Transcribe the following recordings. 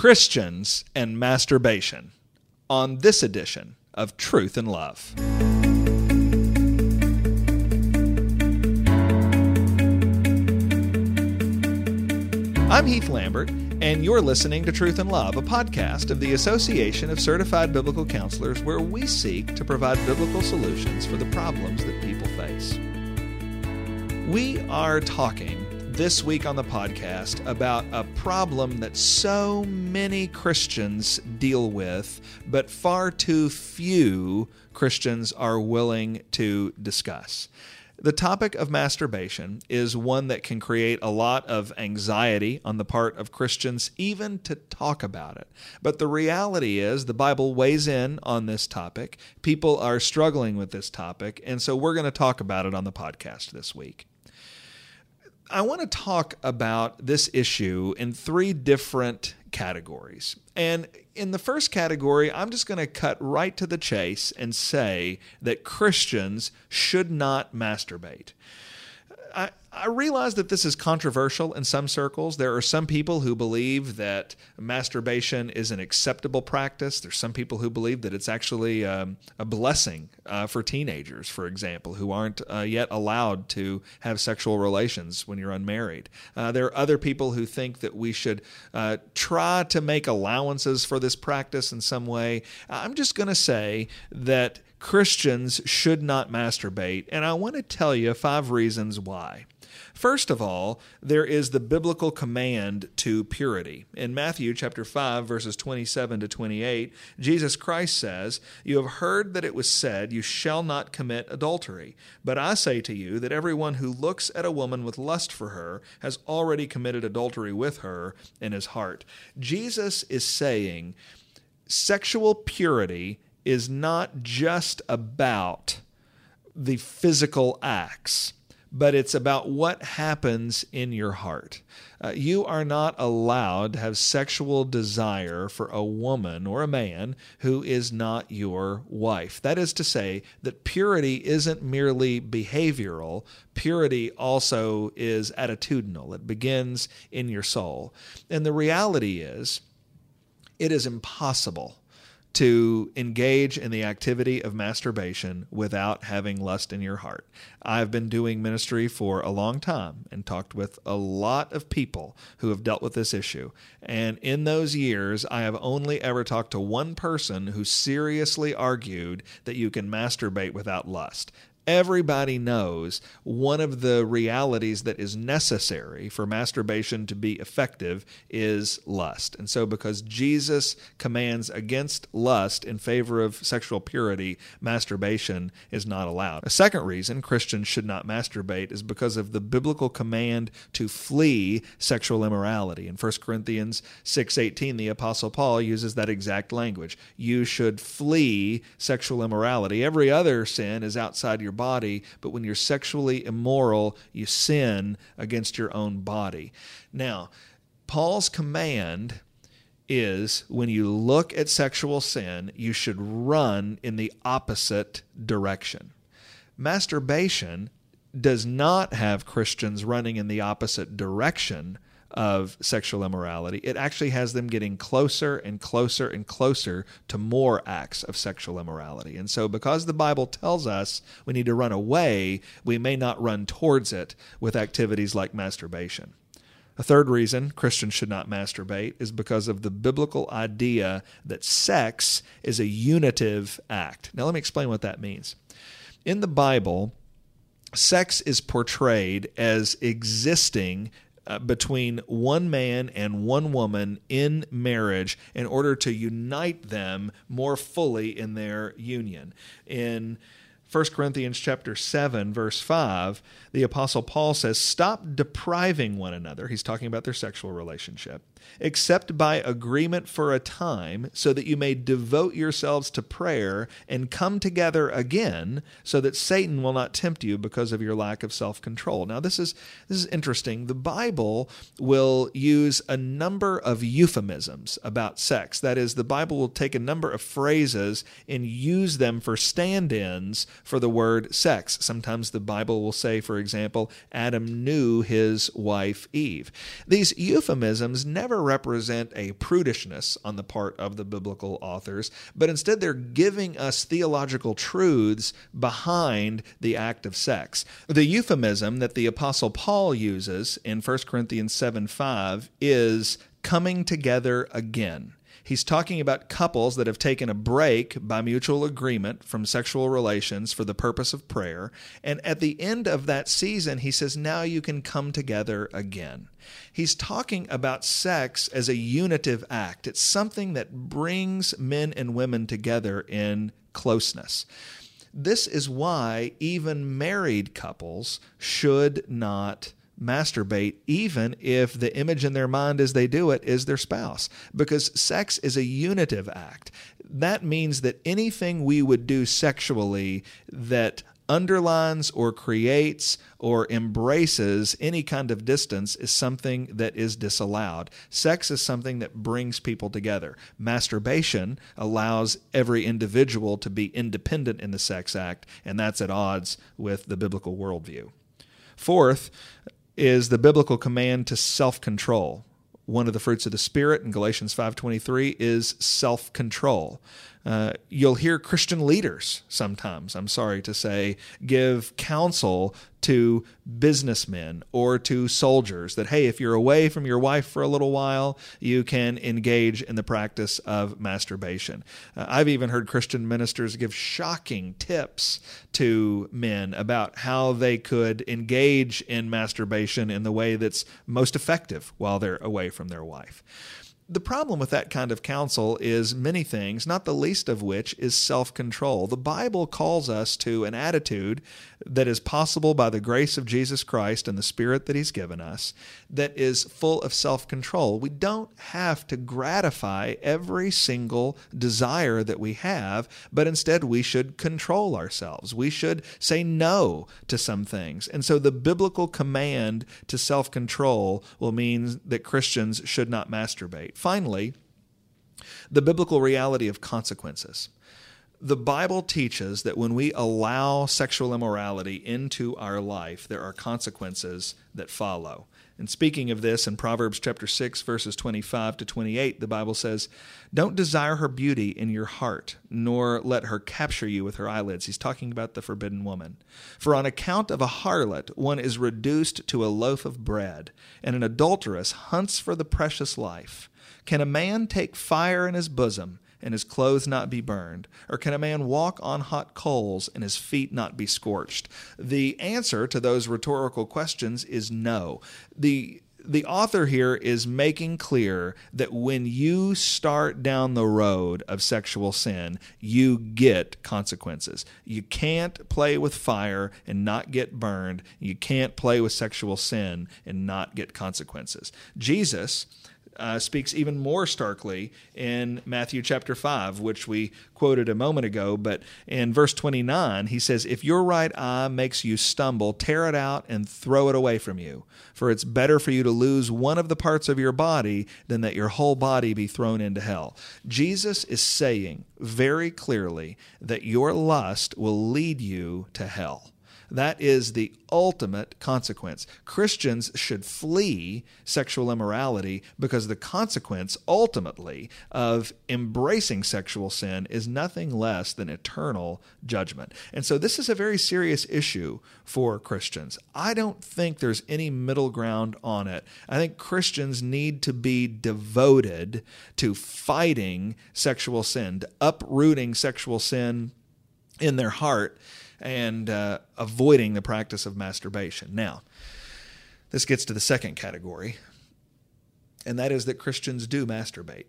Christians and masturbation on this edition of Truth and Love. I'm Heath Lambert, and you're listening to Truth and Love, a podcast of the Association of Certified Biblical Counselors, where we seek to provide biblical solutions for the problems that people face. We are talking this week on the podcast about a problem that so many Christians deal with, but far too few Christians are willing to discuss. The topic of masturbation is one that can create a lot of anxiety on the part of Christians, even to talk about it. But the reality is, the Bible weighs in on this topic. People are struggling with this topic, and so we're going to talk about it on the podcast this week. I want to talk about this issue in three different categories. And in the first category, I'm just going to cut right to the chase and say that Christians should not masturbate. I, I realize that this is controversial in some circles. There are some people who believe that masturbation is an acceptable practice. There's some people who believe that it's actually um, a blessing uh, for teenagers, for example, who aren't uh, yet allowed to have sexual relations when you're unmarried. Uh, there are other people who think that we should uh, try to make allowances for this practice in some way. I'm just going to say that Christians should not masturbate, and I want to tell you five reasons why. First of all, there is the biblical command to purity. In Matthew chapter 5 verses 27 to 28, Jesus Christ says, "You have heard that it was said, you shall not commit adultery. But I say to you that everyone who looks at a woman with lust for her has already committed adultery with her in his heart." Jesus is saying sexual purity is not just about the physical acts, but it's about what happens in your heart. Uh, you are not allowed to have sexual desire for a woman or a man who is not your wife. That is to say, that purity isn't merely behavioral, purity also is attitudinal. It begins in your soul. And the reality is, it is impossible to engage in the activity of masturbation without having lust in your heart. I've been doing ministry for a long time and talked with a lot of people who have dealt with this issue. And in those years, I have only ever talked to one person who seriously argued that you can masturbate without lust everybody knows one of the realities that is necessary for masturbation to be effective is lust. And so, because Jesus commands against lust in favor of sexual purity, masturbation is not allowed. A second reason Christians should not masturbate is because of the biblical command to flee sexual immorality. In 1 Corinthians 6:18, the apostle Paul uses that exact language. You should flee sexual immorality. Every other sin is outside your body, but when you're sexually immoral, you sin against your own body. Now, Paul's command is when you look at sexual sin, you should run in the opposite direction. Masturbation does not have Christians running in the opposite direction of sexual immorality, it actually has them getting closer and closer and closer to more acts of sexual immorality. And so, because the Bible tells us we need to run away, we may not run towards it with activities like masturbation. A third reason Christians should not masturbate is because of the biblical idea that sex is a unitive act. Now, let me explain what that means. In the Bible, sex is portrayed as existing uh, between one man and one woman in marriage in order to unite them more fully in their union. In 1 Corinthians chapter 7 verse 5, the apostle Paul says, "Stop depriving one another." He's talking about their sexual relationship except by agreement for a time, so that you may devote yourselves to prayer and come together again, so that Satan will not tempt you because of your lack of self-control. Now, this is this is interesting. The Bible will use a number of euphemisms about sex. That is, the Bible will take a number of phrases and use them for stand-ins for the word sex. Sometimes the Bible will say, for example, Adam knew his wife Eve. These euphemisms never represent a prudishness on the part of the biblical authors, but instead they're giving us theological truths behind the act of sex. The euphemism that the Apostle Paul uses in 1 Corinthians 7 5 is coming together again. He's talking about couples that have taken a break by mutual agreement from sexual relations for the purpose of prayer. And at the end of that season, he says, now you can come together again. He's talking about sex as a unitive act, it's something that brings men and women together in closeness. This is why even married couples should not masturbate, even if the image in their mind as they do it is their spouse, because sex is a unitive act. That means that anything we would do sexually that underlines or creates or embraces any kind of distance is something that is disallowed. Sex is something that brings people together. Masturbation allows every individual to be independent in the sex act, and that's at odds with the biblical worldview. Fourth, is the biblical command to self-control. One of the fruits of the spirit in Galatians 5:23 is self-control. Uh, you'll hear Christian leaders sometimes, I'm sorry to say, give counsel to businessmen or to soldiers that, hey, if you're away from your wife for a little while, you can engage in the practice of masturbation. Uh, I've even heard Christian ministers give shocking tips to men about how they could engage in masturbation in the way that's most effective while they're away from their wife the problem with that kind of counsel is many things, not the least of which is self control. The Bible calls us to an attitude that is possible by the grace of Jesus Christ and the Spirit that He's given us that is full of self control. We don't have to gratify every single desire that we have, but instead we should control ourselves. We should say no to some things. And so the biblical command to self control will mean that Christians should not masturbate. Finally, the biblical reality of consequences. The Bible teaches that when we allow sexual immorality into our life, there are consequences that follow. And speaking of this in Proverbs chapter 6 verses 25 to 28, the Bible says, "Don't desire her beauty in your heart, nor let her capture you with her eyelids." He's talking about the forbidden woman. For on account of a harlot one is reduced to a loaf of bread, and an adulteress hunts for the precious life. Can a man take fire in his bosom and his clothes not be burned? Or can a man walk on hot coals and his feet not be scorched? The answer to those rhetorical questions is no. The the author here is making clear that when you start down the road of sexual sin, you get consequences. You can't play with fire and not get burned. You can't play with sexual sin and not get consequences. Jesus uh, speaks even more starkly in Matthew chapter 5, which we quoted a moment ago. But in verse 29, he says, If your right eye makes you stumble, tear it out and throw it away from you. For it's better for you to lose one of the parts of your body than that your whole body be thrown into hell. Jesus is saying very clearly that your lust will lead you to hell. That is the ultimate consequence. Christians should flee sexual immorality because the consequence, ultimately, of embracing sexual sin is nothing less than eternal judgment. And so, this is a very serious issue for Christians. I don't think there's any middle ground on it. I think Christians need to be devoted to fighting sexual sin, to uprooting sexual sin in their heart and uh, avoiding the practice of masturbation. Now, this gets to the second category, and that is that Christians do masturbate.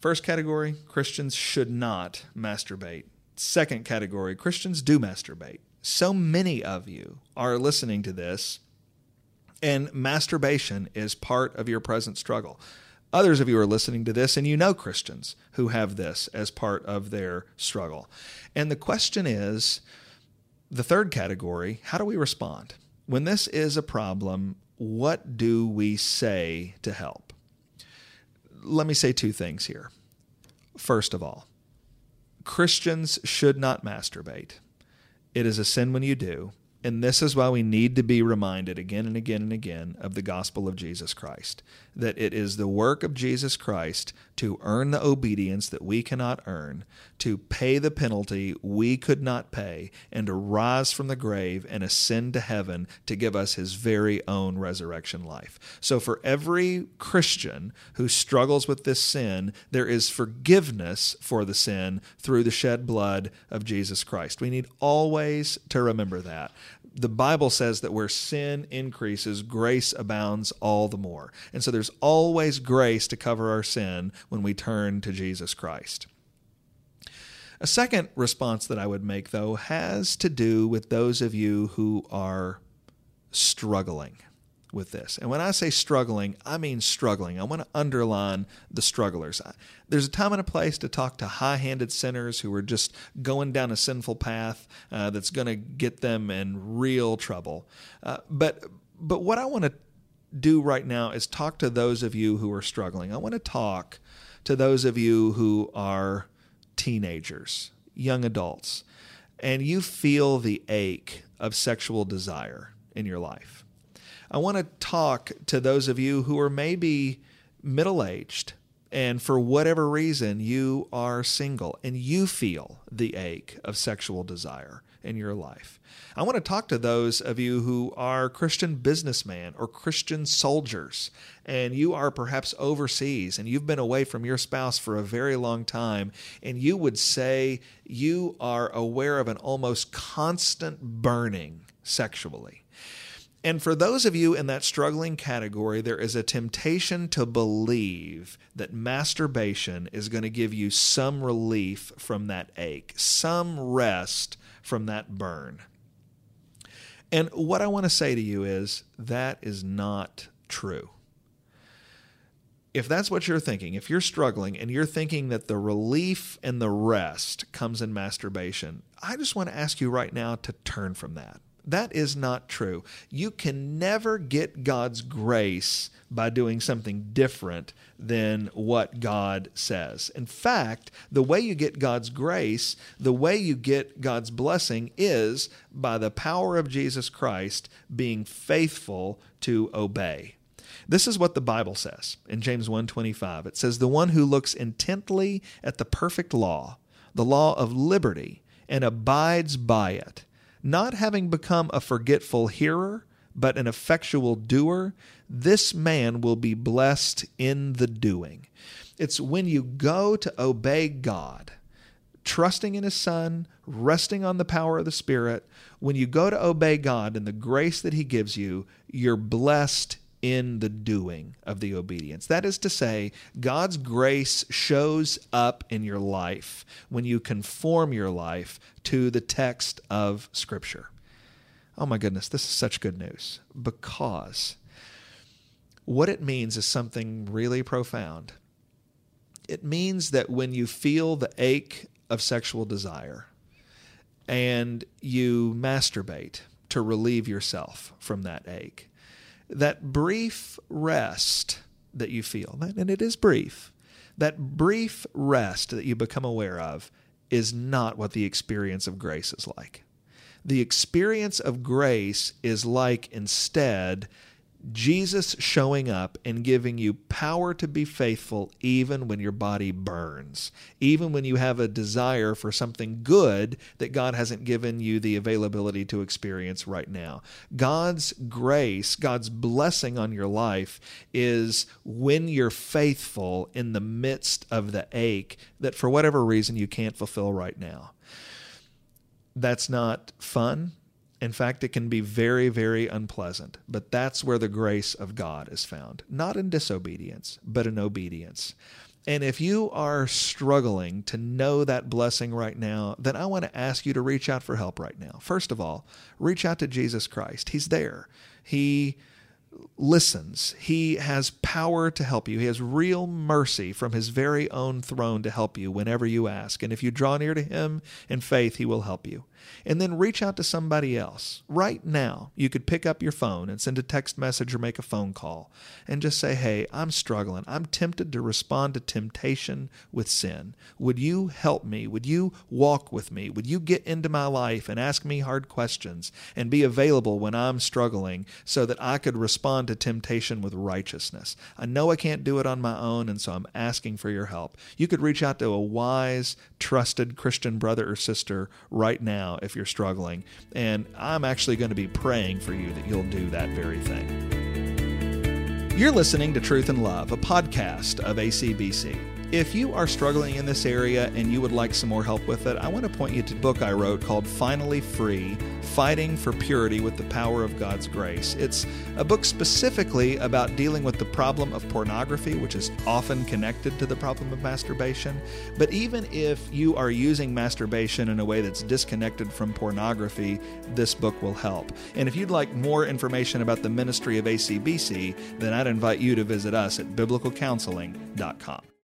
First category Christians should not masturbate. Second category Christians do masturbate. So many of you are listening to this, and masturbation is part of your present struggle. Others of you are listening to this, and you know Christians who have this as part of their struggle. And the question is the third category how do we respond? When this is a problem, what do we say to help? Let me say two things here. First of all, Christians should not masturbate. It is a sin when you do, And this is why we need to be reminded again and again and again of the gospel of Jesus Christ. That it is the work of Jesus Christ to earn the obedience that we cannot earn, to pay the penalty we could not pay, and to rise from the grave and ascend to heaven to give us his very own resurrection life. So, for every Christian who struggles with this sin, there is forgiveness for the sin through the shed blood of Jesus Christ. We need always to remember that the Bible says that where sin increases, grace abounds all the more. And so there's always grace to cover our sin when we turn to Jesus Christ. A second response that I would make, though, has to do with those of you who are struggling with this. And when I say struggling, I mean struggling. I want to underline the strugglers. There's a time and a place to talk to high handed sinners who are just going down a sinful path uh, that's going to get them in real trouble. Uh, but, but what I want to do right now is talk to those of you who are struggling. I want to talk to those of you who are teenagers, young adults, and you feel the ache of sexual desire in your life I want to talk to those of you who are maybe middle aged and for whatever reason you are single and you feel the ache of sexual desire in your life. I want to talk to those of you who are Christian businessmen or Christian soldiers, and you are perhaps overseas and you've been away from your spouse for a very long time, and you would say you are aware of an almost constant burning sexually. And for those of you in that struggling category, there is a temptation to believe that masturbation is going to give you some relief from that ache, some rest from that burn. And what I want to say to you is that is not true. If that's what you're thinking, if you're struggling and you're thinking that the relief and the rest comes in masturbation, I just want to ask you right now to turn from that that is not true. You can never get God's grace by doing something different than what God says. In fact, the way you get God's grace, the way you get God's blessing is by the power of Jesus Christ being faithful to obey. This is what the Bible says in James 1:25. It says the one who looks intently at the perfect law, the law of liberty, and abides by it, not having become a forgetful hearer, but an effectual doer, this man will be blessed in the doing. It's when you go to obey God, trusting in His Son, resting on the power of the Spirit, when you go to obey God and the grace that He gives you, you're blessed in the doing of the obedience. That is to say, God's grace shows up in your life when you conform your life to the text of Scripture. Oh my goodness, this is such good news because what it means is something really profound. It means that when you feel the ache of sexual desire and you masturbate to relieve yourself from that ache, that brief rest that you feel, and it is brief, that brief rest that you become aware of is not what the experience of grace is like. The experience of grace is like instead Jesus showing up and giving you power to be faithful even when your body burns, even when you have a desire for something good that God hasn't given you the availability to experience right now. God's grace, God's blessing on your life is when you're faithful in the midst of the ache that for whatever reason you can't fulfill right now. That's not fun in fact, it can be very, very unpleasant, but that's where the grace of God is found. Not in disobedience, but in obedience. And if you are struggling to know that blessing right now, then I want to ask you to reach out for help right now. First of all, reach out to Jesus Christ. He's there. He listens. He has power to help you. He has real mercy from his very own throne to help you whenever you ask. And if you draw near to him in faith, he will help you. And then reach out to somebody else. Right now, you could pick up your phone and send a text message or make a phone call and just say, Hey, I'm struggling. I'm tempted to respond to temptation with sin. Would you help me? Would you walk with me? Would you get into my life and ask me hard questions and be available when I'm struggling so that I could respond to temptation with righteousness? I know I can't do it on my own, and so I'm asking for your help. You could reach out to a wise, trusted Christian brother or sister right now if you're struggling. And I'm actually going to be praying for you that you'll do that very thing. You're listening to Truth and Love, a podcast of ACBC. If you are struggling in this area and you would like some more help with it, I want to point you to a book I wrote called Finally Free Fighting for Purity with the Power of God's Grace. It's a book specifically about dealing with the problem of pornography, which is often connected to the problem of masturbation. But even if you are using masturbation in a way that's disconnected from pornography, this book will help. And if you'd like more information about the ministry of ACBC, then I'd invite you to visit us at biblicalcounseling.com.